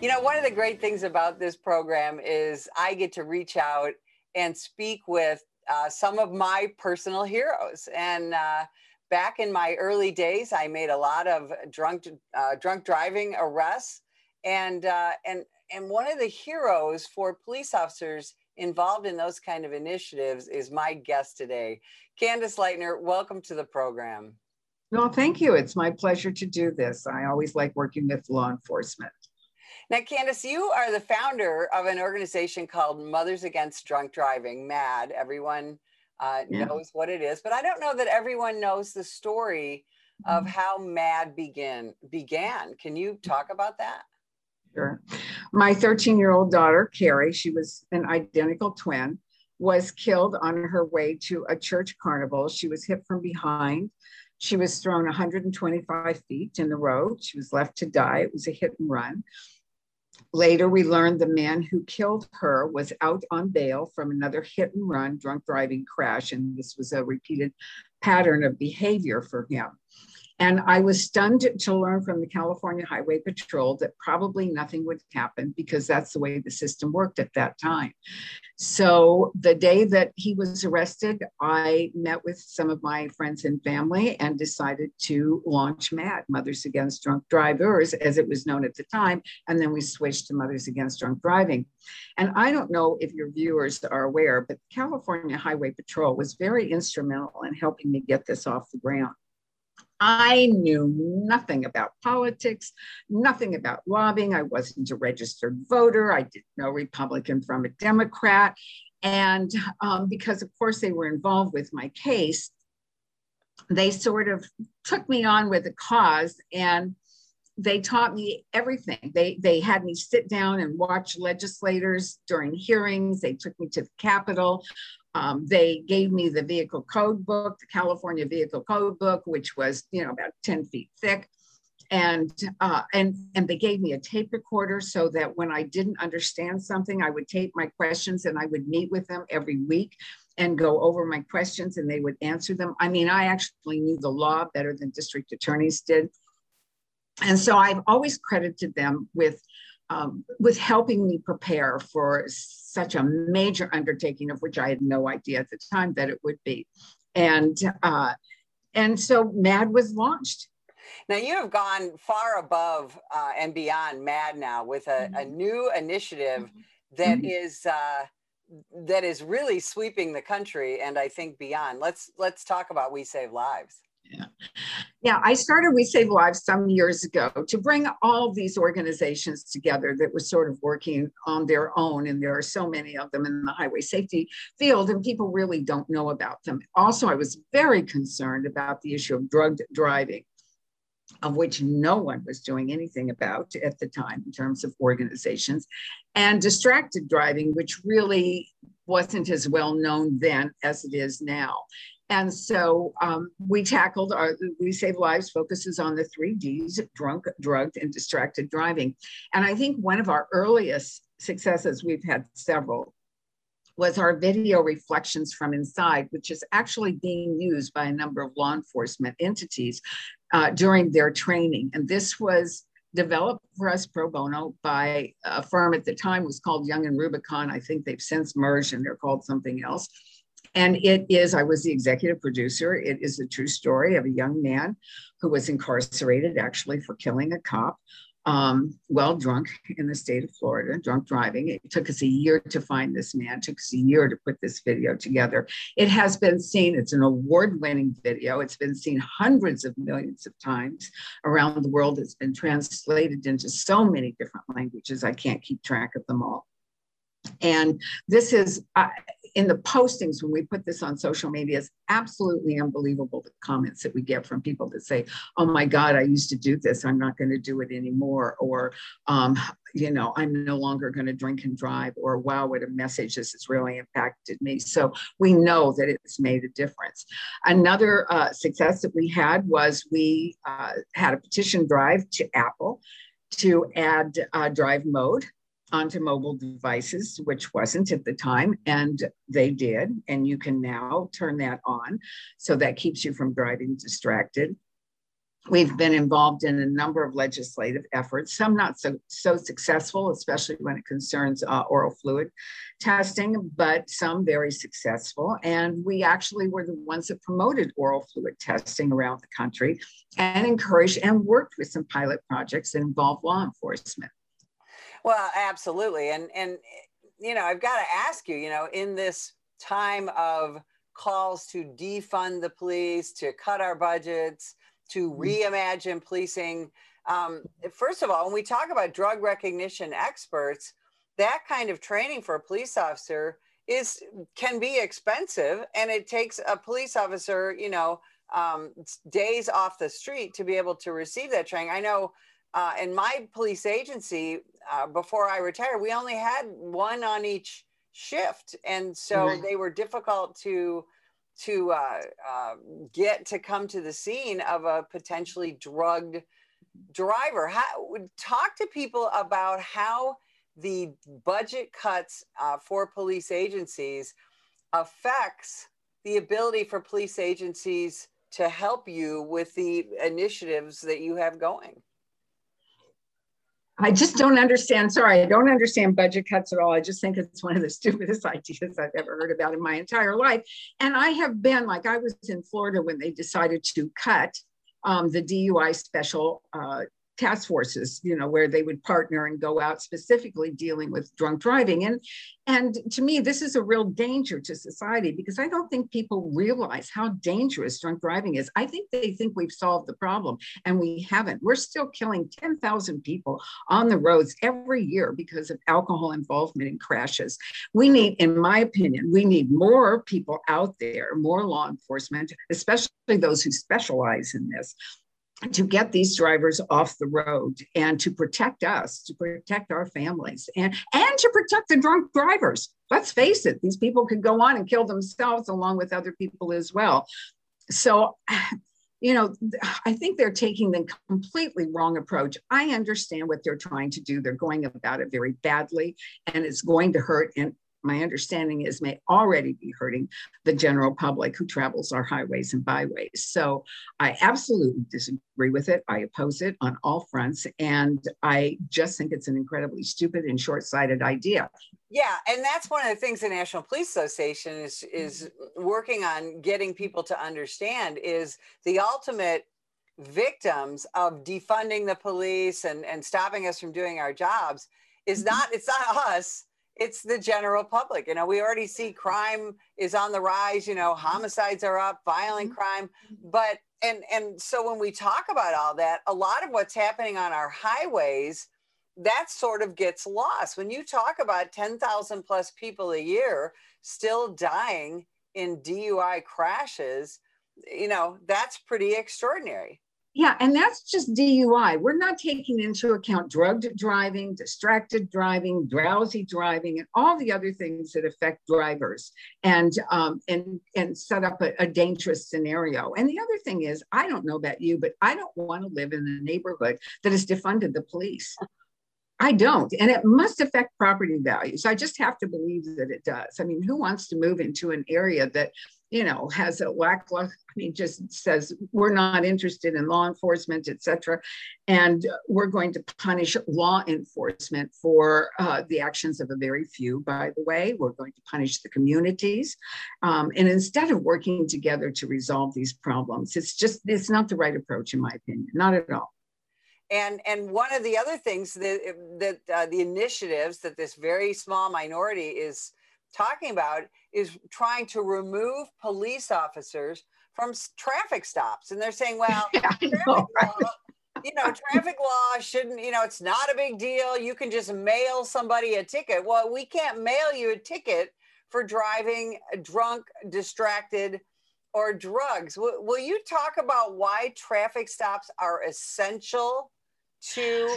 You know, one of the great things about this program is I get to reach out and speak with uh, some of my personal heroes. And uh, back in my early days, I made a lot of drunk uh, drunk driving arrests, and uh, and and one of the heroes for police officers involved in those kind of initiatives is my guest today, Candace Lightner. Welcome to the program. No, thank you. It's my pleasure to do this. I always like working with law enforcement. Now, Candace, you are the founder of an organization called Mothers Against Drunk Driving, MADD. Everyone uh, yeah. knows what it is, but I don't know that everyone knows the story of mm-hmm. how MADD begin, began. Can you talk about that? Sure. My 13 year old daughter, Cari, she was an identical twin, was killed on her way to a church carnival. She was hit from behind. She was thrown 125 feet in the road. She was left to die. It was a hit and run. Later, we learned the man who killed her was out on bail from another hit and run drunk driving crash, and this was a repeated pattern of behavior for him. And I was stunned to learn from the California Highway Patrol that probably nothing would happen because that's the way the system worked at that time. So the day that he was arrested, I met with some of my friends and family and decided to launch MADD, Mothers Against Drunk Drivers, as it was known at the time. And then we switched to Mothers Against Drunk Driving. And I don't know if your viewers are aware, but California Highway Patrol was very instrumental in helping me get this off the ground. I knew nothing about politics, nothing about lobbying. I wasn't a registered voter. I didn't know Republican from a Democrat. And um, because, of course, they were involved with my case, they sort of took me on with the cause and they taught me everything. They, they had me sit down and watch legislators during hearings. They took me to the Capitol. Um, they gave me the vehicle code book, the California vehicle code book, which was, you know, about 10 feet thick. And, uh, and, and they gave me a tape recorder so that when I didn't understand something, I would tape my questions and I would meet with them every week and go over my questions and they would answer them. I mean, I actually knew the law better than district attorneys did. And so I've always credited them with um, with helping me prepare for such a major undertaking of which I had no idea at the time that it would be. And, uh, and so MADD was launched. Now you have gone far above uh, and beyond MADD now with a, mm-hmm. a new initiative mm-hmm. that mm-hmm. is uh, that is really sweeping the country and I think beyond. Let's let's talk about We Save Lives. Yeah. Yeah, I started We Save Lives some years ago to bring all these organizations together that were sort of working on their own. And there are so many of them in the highway safety field, and people really don't know about them. Also, I was very concerned about the issue of drug driving, of which no one was doing anything about at the time in terms of organizations, and distracted driving, which really wasn't as well known then as it is now. And so um, we tackled our We Save Lives focuses on the three Ds drunk, drugged, and distracted driving. And I think one of our earliest successes, we've had several, was our video reflections from inside, which is actually being used by a number of law enforcement entities uh, during their training. And this was developed for us pro bono by a firm at the time was called Young and Rubicam. I think they've since merged and they're called something else. And it is, I was the executive producer. It is a true story of a young man who was incarcerated actually for killing a cop um, while drunk in the state of Florida, drunk driving. It took us a year to find this man, it took us a year to put this video together. It has been seen, it's an award winning video. It's been seen hundreds of millions of times around the world. It's been translated into so many different languages, I can't keep track of them all. And this is, uh, in the postings when we put this on social media is absolutely unbelievable the comments that we get from people that say oh my god i used to do this i'm not going to do it anymore or um, you know i'm no longer going to drink and drive or wow what a message this has really impacted me. So we know that it's made a difference. Another uh, success that we had was we uh, had a petition drive to apple to add uh, drive mode onto mobile devices, which wasn't at the time, and they did. And you can now turn that on. So that keeps you from driving distracted. We've been involved in a number of legislative efforts, some not so, so successful, especially when it concerns uh, oral fluid testing, but some very successful. And we actually were the ones that promoted oral fluid testing around the country and encouraged and worked with some pilot projects that involve law enforcement. Well, absolutely. And, and, you know, I've got to ask you, you know, in this time of calls to defund the police, to cut our budgets, to mm-hmm. reimagine policing. Um, first of all, when we talk about drug recognition experts, that kind of training for a police officer is can be expensive, and it takes a police officer, you know, um, days off the street to be able to receive that training. I know uh, in my police agency, uh, before I retired, we only had one on each shift, and so right. they were difficult to to uh, uh, get to come to the scene of a potentially drugged driver. How, talk to people about how the budget cuts uh, for police agencies affects the ability for police agencies to help you with the initiatives that you have going. I just don't understand. Sorry, I don't understand budget cuts at all. I just think it's one of the stupidest ideas I've ever heard about in my entire life. And I have been like, I was in Florida when they decided to cut um, the DUI special uh, task forces, you know, where they would partner and go out specifically dealing with drunk driving. And and to me, this is a real danger to society because I don't think people realize how dangerous drunk driving is. I think they think we've solved the problem, and we haven't. We're still killing 10,000 people on the roads every year because of alcohol involvement in crashes. We need, in my opinion, we need more people out there, more law enforcement, especially those who specialize in this to get these drivers off the road and to protect us, to protect our families, and, and to protect the drunk drivers. Let's face it, these people could go on and kill themselves along with other people as well. So, you know, I think they're taking the completely wrong approach. I understand what they're trying to do. They're going about it very badly, and it's going to hurt. And my understanding is may already be hurting the general public who travels our highways and byways. So I absolutely disagree with it. I oppose it on all fronts. And I just think it's an incredibly stupid and short sighted idea. Yeah, and that's one of the things the National Police Association is is working on getting people to understand is the ultimate victims of defunding the police and, and stopping us from doing our jobs is mm-hmm. not it's not us it's the general public. You know, we already see crime is on the rise, you know, homicides are up, violent mm-hmm. crime. But and and so when we talk about all that, a lot of what's happening on our highways, that sort of gets lost. When you talk about 10,000 plus people a year still dying in DUI crashes, you know, that's pretty extraordinary. Yeah, and that's just DUI. We're not taking into account drugged driving, distracted driving, drowsy driving, and all the other things that affect drivers and um, and and set up a, a dangerous scenario. And the other thing is, I don't know about you, but I don't want to live in a neighborhood that has defunded the police. I don't. And it must affect property values. I just have to believe that it does. I mean, who wants to move into an area that you know, has a lackluster, I mean, just says we're not interested in law enforcement, et cetera. And we're going to punish law enforcement for uh, the actions of a very few, by the way. We're going to punish the communities. Um, and instead of working together to resolve these problems, it's just, it's not the right approach, in my opinion, not at all. And, and one of the other things that, that uh, the initiatives that this very small minority is talking about is trying to remove police officers from traffic stops. And they're saying, well, yeah, know, right? law, you know, traffic law shouldn't, you know, it's not a big deal. You can just mail somebody a ticket. Well, we can't mail you a ticket for driving drunk, distracted, or drugs. W- will you talk about why traffic stops are essential to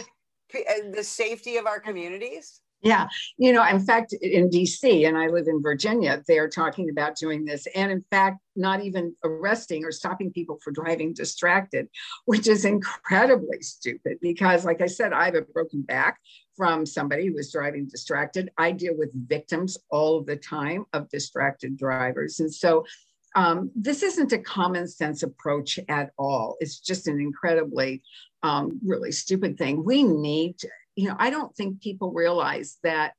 p- uh, the safety of our communities? Yeah, you know, in fact, in DC, and I live in Virginia, they're talking about doing this. And in fact, not even arresting or stopping people for driving distracted, which is incredibly stupid because, like I said, I have a broken back from somebody who was driving distracted. I deal with victims all the time of distracted drivers. And so Um, this isn't a common sense approach at all. It's just an incredibly, um, really stupid thing. We need, to, you know, I don't think people realize that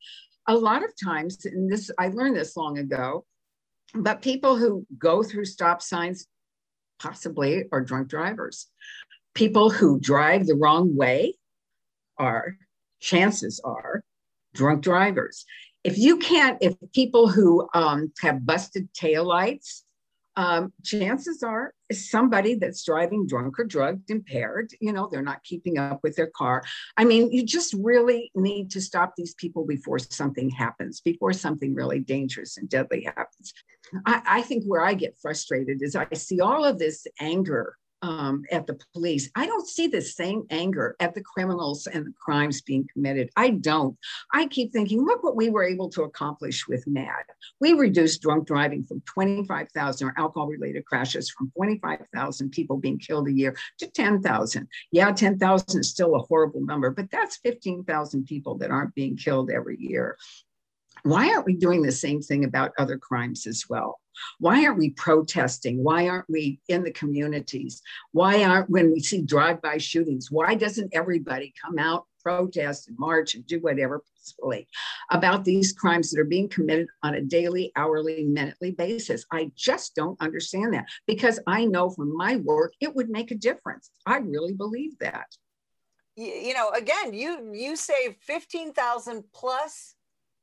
a lot of times, and this, I learned this long ago, but people who go through stop signs possibly are drunk drivers. People who drive the wrong way are, chances are, drunk drivers. If you can't, if people who um, have busted taillights um, chances are somebody that's driving drunk or drugged, impaired, you know, they're not keeping up with their car. I mean, you just really need to stop these people before something happens, before something really dangerous and deadly happens. I, I think where I get frustrated is I see all of this anger um, at the police. I don't see the same anger at the criminals and the crimes being committed. I don't. I keep thinking, look what we were able to accomplish with MADD. We reduced drunk driving from 25,000 or alcohol related crashes from 25,000 people being killed a year to 10,000. Yeah, 10,000 is still a horrible number, but that's 15,000 people that aren't being killed every year. Why aren't we doing the same thing about other crimes as well? Why aren't we protesting? Why aren't we in the communities? Why aren't when we see drive-by shootings? Why doesn't everybody come out, protest and march and do whatever peacefully about these crimes that are being committed on a daily, hourly, minutely basis? I just don't understand that because I know from my work it would make a difference. I really believe that. You know, again, you you save 15,000 plus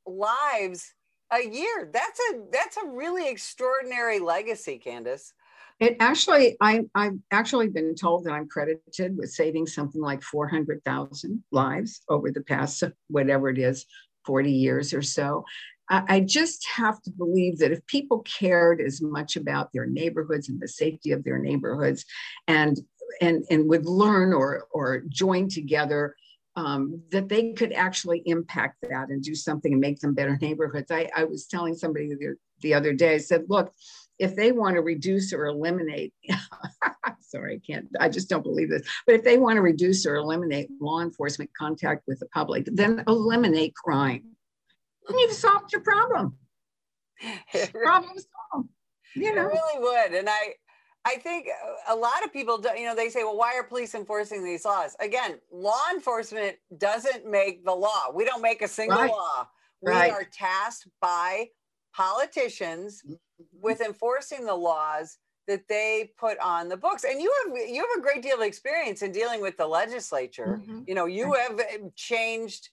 lives a year. That's a that's a really extraordinary legacy, Candace. It actually, I, I've actually been told that I'm credited with saving something like 400,000 lives over the past, whatever it is, 40 years or so. I, I just have to believe that if people cared as much about their neighborhoods and the safety of their neighborhoods and and, and would learn or, or join together um, that they could actually impact that and do something and make them better neighborhoods. I, I was telling somebody the, the other day, I said, look, if they want to reduce or eliminate, sorry, I can't, I just don't believe this, but if they want to reduce or eliminate law enforcement contact with the public, then eliminate crime. And you've solved your problem. problem solved. You know? It really would. And I, I think a lot of people, you know, they say, well, why are police enforcing these laws? Again, law enforcement doesn't make the law. We don't make a single right. law. We are tasked by politicians mm-hmm. with enforcing the laws that they put on the books. And you have you have a great deal of experience in dealing with the legislature. Mm-hmm. You know, you have eh, changed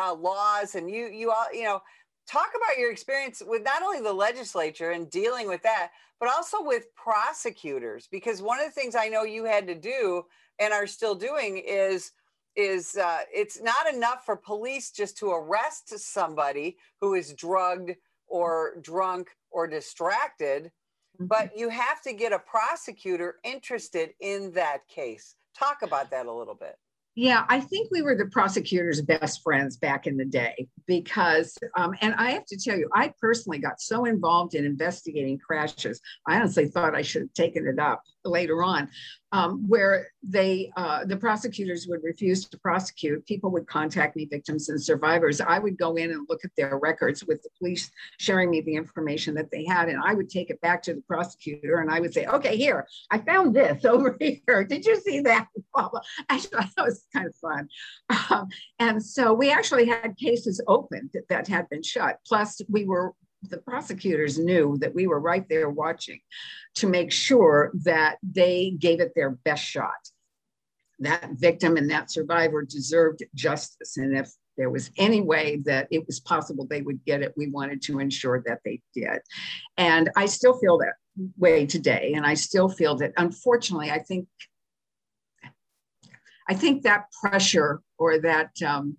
uh, laws, and you you all you know talk about your experience with not only the legislature and dealing with that, but also with prosecutors. Because one of the things I know you had to do and are still doing is is uh, it's not enough for police just to arrest somebody who is drugged or drunk or distracted, mm-hmm. but you have to get a prosecutor interested in that case. Talk about that a little bit. Yeah, I think we were the prosecutor's best friends back in the day because, um, and I have to tell you, I personally got so involved in investigating crashes. I honestly thought I should have taken it up later on um, where they uh, the prosecutors would refuse to prosecute people would contact me victims and survivors. I would go in and look at their records with the police sharing me the information that they had and i would take it back to the prosecutor and i would say okay here i found this over here. Did you see that? Actually that was kind of fun. Um, and so we actually had cases open that, that had been shut. Plus we were the prosecutors knew that we were right there watching to make sure that they gave it their best shot. That victim and that survivor deserved justice. And if there was any way that it was possible they would get it, we wanted to ensure that they did. And I still feel that way today. And I still feel that, unfortunately, I think. I think that pressure or that um,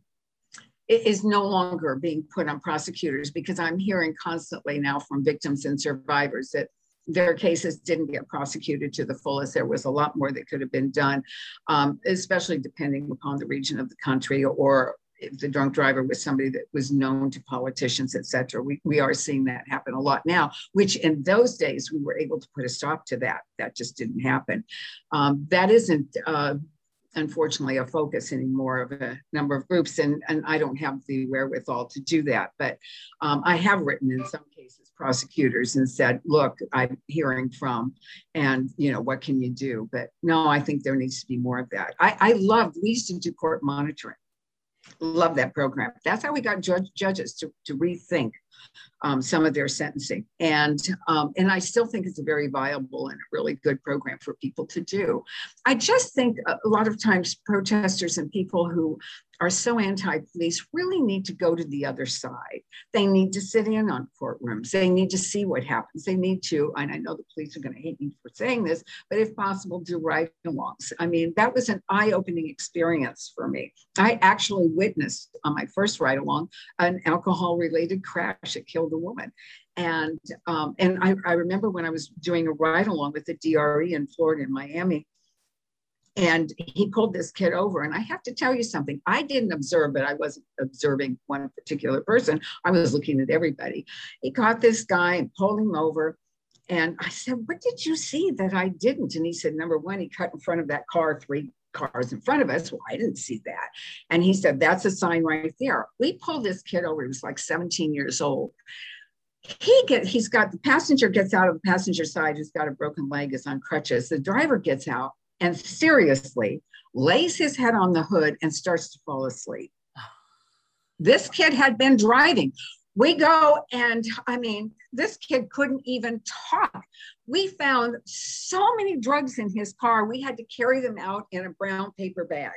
is no longer being put on prosecutors because I'm hearing constantly now from victims and survivors that their cases didn't get prosecuted to the fullest. There was a lot more that could have been done, um, especially depending upon the region of the country or if the drunk driver was somebody that was known to politicians, et cetera. We, we are seeing that happen a lot now, which in those days we were able to put a stop to that. That just didn't happen. Um, that isn't uh, unfortunately a focus anymore of a number of groups and, and i don't have the wherewithal to do that. But um, i have written in some cases prosecutors and said look i'm hearing from and you know what can you do? But no i think there needs to be more of that. I, I loved we used to do court monitoring. Love that program. That's how we got judge, judges to, to rethink um, some of their sentencing. And, um, and I still think it's a very viable and a really good program for people to do. I just think a lot of times protesters and people who are so anti-police really need to go to the other side. They need to sit in on courtrooms. They need to see what happens. They need to, and I know the police are going to hate me for saying this, but if possible, do ride-alongs. I mean, that was an eye-opening experience for me. I actually witnessed on my first ride-along an alcohol-related crash that killed woman. And um, and I, I remember when I was doing a ride-along with the DRE in Florida in Miami, and he pulled this kid over. And I have to tell you something. I didn't observe, but I wasn't observing one particular person. I was looking at everybody. He caught this guy and pulled him over. And I said, What did you see that I didn't? And he said, Number one, he cut in front of that car three cars in front of us. Well, I didn't see that. And he said, That's a sign right there. We pulled this kid over. He was like 17 years old. He get he's got the passenger gets out of the passenger side, he's got a broken leg, is on crutches. The driver gets out and seriously lays his head on the hood and starts to fall asleep. This kid had been driving. We go, and I mean, this kid couldn't even talk. We found so many drugs in his car, we had to carry them out in a brown paper bag.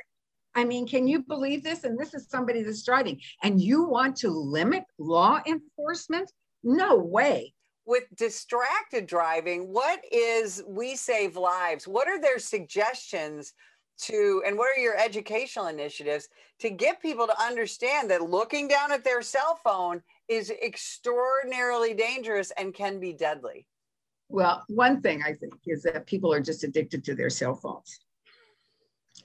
I mean, can you believe this? And this is somebody that's driving. And you want to limit law enforcement? No way with distracted driving, what is We Save Lives? What are their suggestions to, and what are your educational initiatives to get people to understand that looking down at their cell phone is extraordinarily dangerous and can be deadly? Well, one thing I think is that people are just addicted to their cell phones.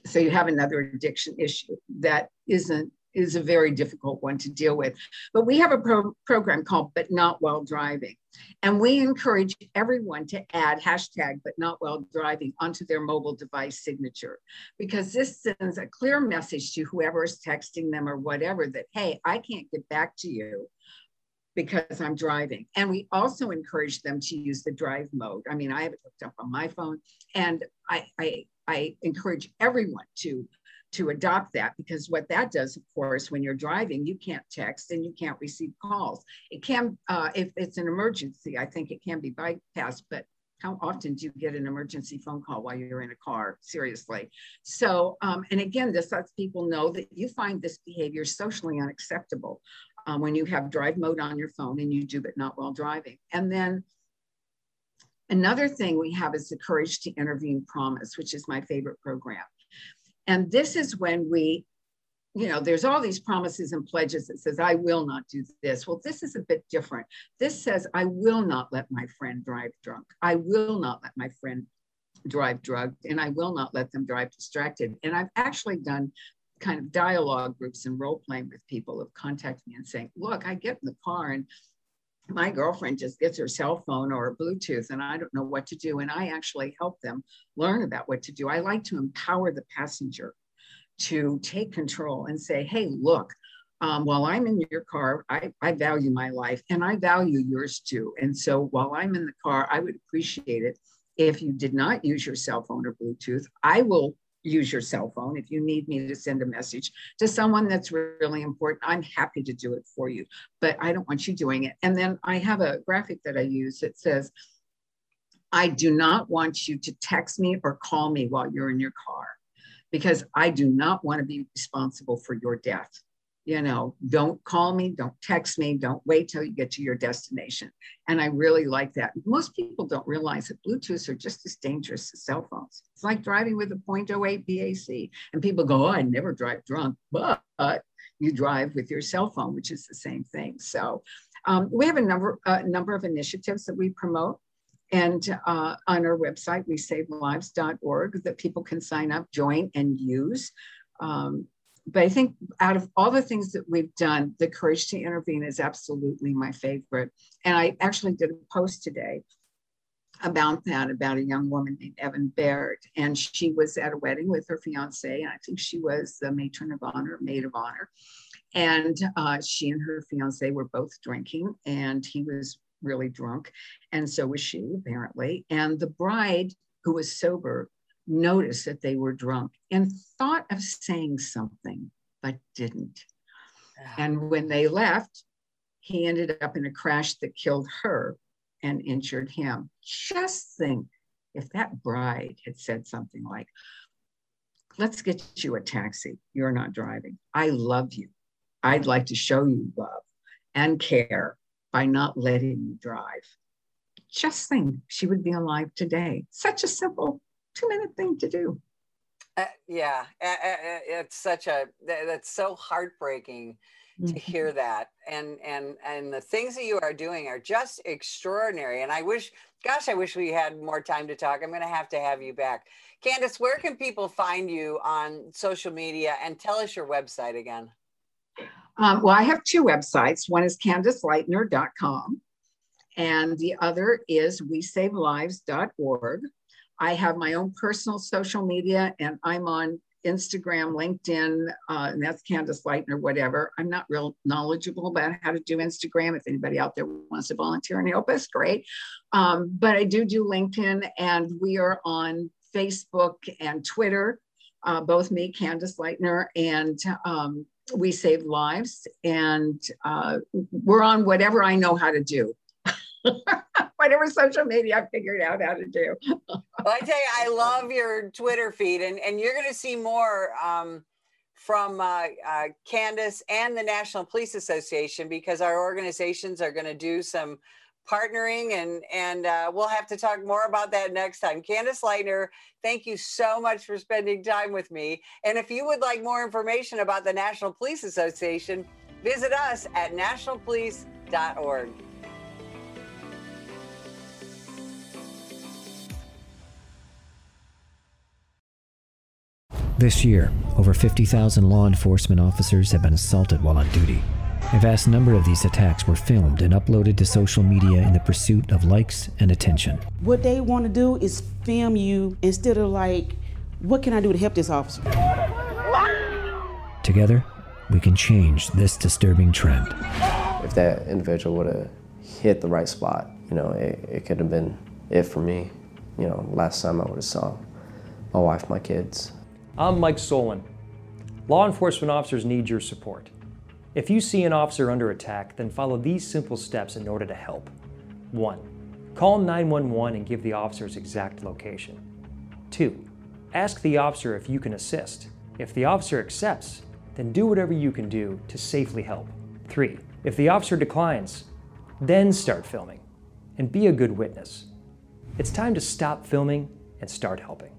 So you have another addiction issue that isn't is a very difficult one to deal with. But we have a pro- program called But Not While Driving. And we encourage everyone to add hashtag but not while driving onto their mobile device signature because this sends a clear message to whoever is texting them or whatever that, hey, I can't get back to you because I'm driving. And we also encourage them to use the drive mode. I mean, I have it hooked up on my phone and I, I, I encourage everyone to to adopt that because what that does, of course, when you're driving, you can't text and you can't receive calls. It can, uh, if it's an emergency, I think it can be bypassed, but how often do you get an emergency phone call while you're in a car? Seriously. So, um, and again, this lets people know that you find this behavior socially unacceptable um, when you have drive mode on your phone and you do, but not while driving. And then another thing we have is the Courage to Intervene Promise, which is my favorite program. And this is when we, you know, there's all these promises and pledges that says, I will not do this. Well, this is a bit different. This says, I will not let my friend drive drunk. I will not let my friend drive drugged, and I will not let them drive distracted. And I've actually done kind of dialogue groups and role playing with people have contacted me and saying, look, I get in the car and my girlfriend just gets her cell phone or Bluetooth and I don't know what to do. And I actually help them learn about what to do. I like to empower the passenger to take control and say, hey, look, um, while I'm in your car, I, I value my life and I value yours too. And so while I'm in the car, I would appreciate it if you did not use your cell phone or Bluetooth. I will use your cell phone. If you need me to send a message to someone that's really important, I'm happy to do it for you, but I don't want you doing it. And then I have a graphic that I use that says, I do not want you to text me or call me while you're in your car because I do not want to be responsible for your death you know, don't call me, don't text me, don't wait till you get to your destination. And I really like that. Most people don't realize that Bluetooth are just as dangerous as cell phones. It's like driving with a 0.08 BAC. And people go, oh, I never drive drunk, but you drive with your cell phone, which is the same thing. So um, we have a number, uh, number of initiatives that we promote. And uh, on our website, we savelives.org, that people can sign up, join, and use. Um, but I think out of all the things that we've done, the courage to intervene is absolutely my favorite. And I actually did a post today about that, about a young woman named Evan Baird. And she was at a wedding with her fiance. And I think she was the matron of honor, maid of honor. And uh, she and her fiance were both drinking, and he was really drunk. And so was she, apparently. And the bride, who was sober, noticed that they were drunk and thought of saying something, but didn't. Ah. And when they left, he ended up in a crash that killed her and injured him. Just think if that bride had said something like, Let's get you a taxi. You're not driving. I love you. I'd like to show you love and care by not letting you drive. Just think she would be alive today. Such a simple two minute thing to do. Uh, yeah, it's such a that's so heartbreaking to mm-hmm. hear that. And and and the things that you are doing are just extraordinary. And i wish gosh i wish we had more time to talk. I'm going to have to have you back. Candace where can people find you on social media? And tell us your website again. Um, well i have two websites. One is candacelightner.com and the other is we save lives.org I have my own personal social media and I'm on Instagram, LinkedIn, uh, and that's Candace Lightner, whatever. I'm not real knowledgeable about how to do Instagram. If anybody out there wants to volunteer and help us, great. Um, but I do do LinkedIn, and we are on Facebook and Twitter, uh, both me, Candace Lightner, and um, We Save Lives. And uh, we're on whatever I know how to do. whatever social media I figured out how to do. well, I tell you, I love your Twitter feed, and, and you're going to see more um, from uh, uh, Candace and the National Police Association because our organizations are going to do some partnering and and uh, we'll have to talk more about that next time. Candace Lightner thank you so much for spending time with me. And if you would like more information about the national police association visit us at nationalpolice.org This year, over 50,000 law enforcement officers have been assaulted while on duty. A vast number of these attacks were filmed and uploaded to social media in the pursuit of likes and attention. What they want to do is film you instead of like, what can I do to help this officer? Together, we can change this disturbing trend. If that individual would have hit the right spot, you know, it, it could have been it for me. You know, last time I would have saw my wife, my kids, I'm Mike Solon. Law enforcement officers need your support. If you see an officer under attack, then follow these simple steps in order to help. 1. Call 911 and give the officer's exact location. 2. Ask the officer if you can assist. If the officer accepts, then do whatever you can do to safely help. 3. If the officer declines, then start filming and be a good witness. It's time to stop filming and start helping.